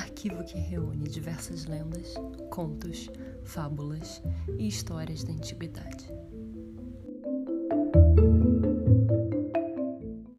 arquivo que reúne diversas lendas, contos, fábulas e histórias da antiguidade.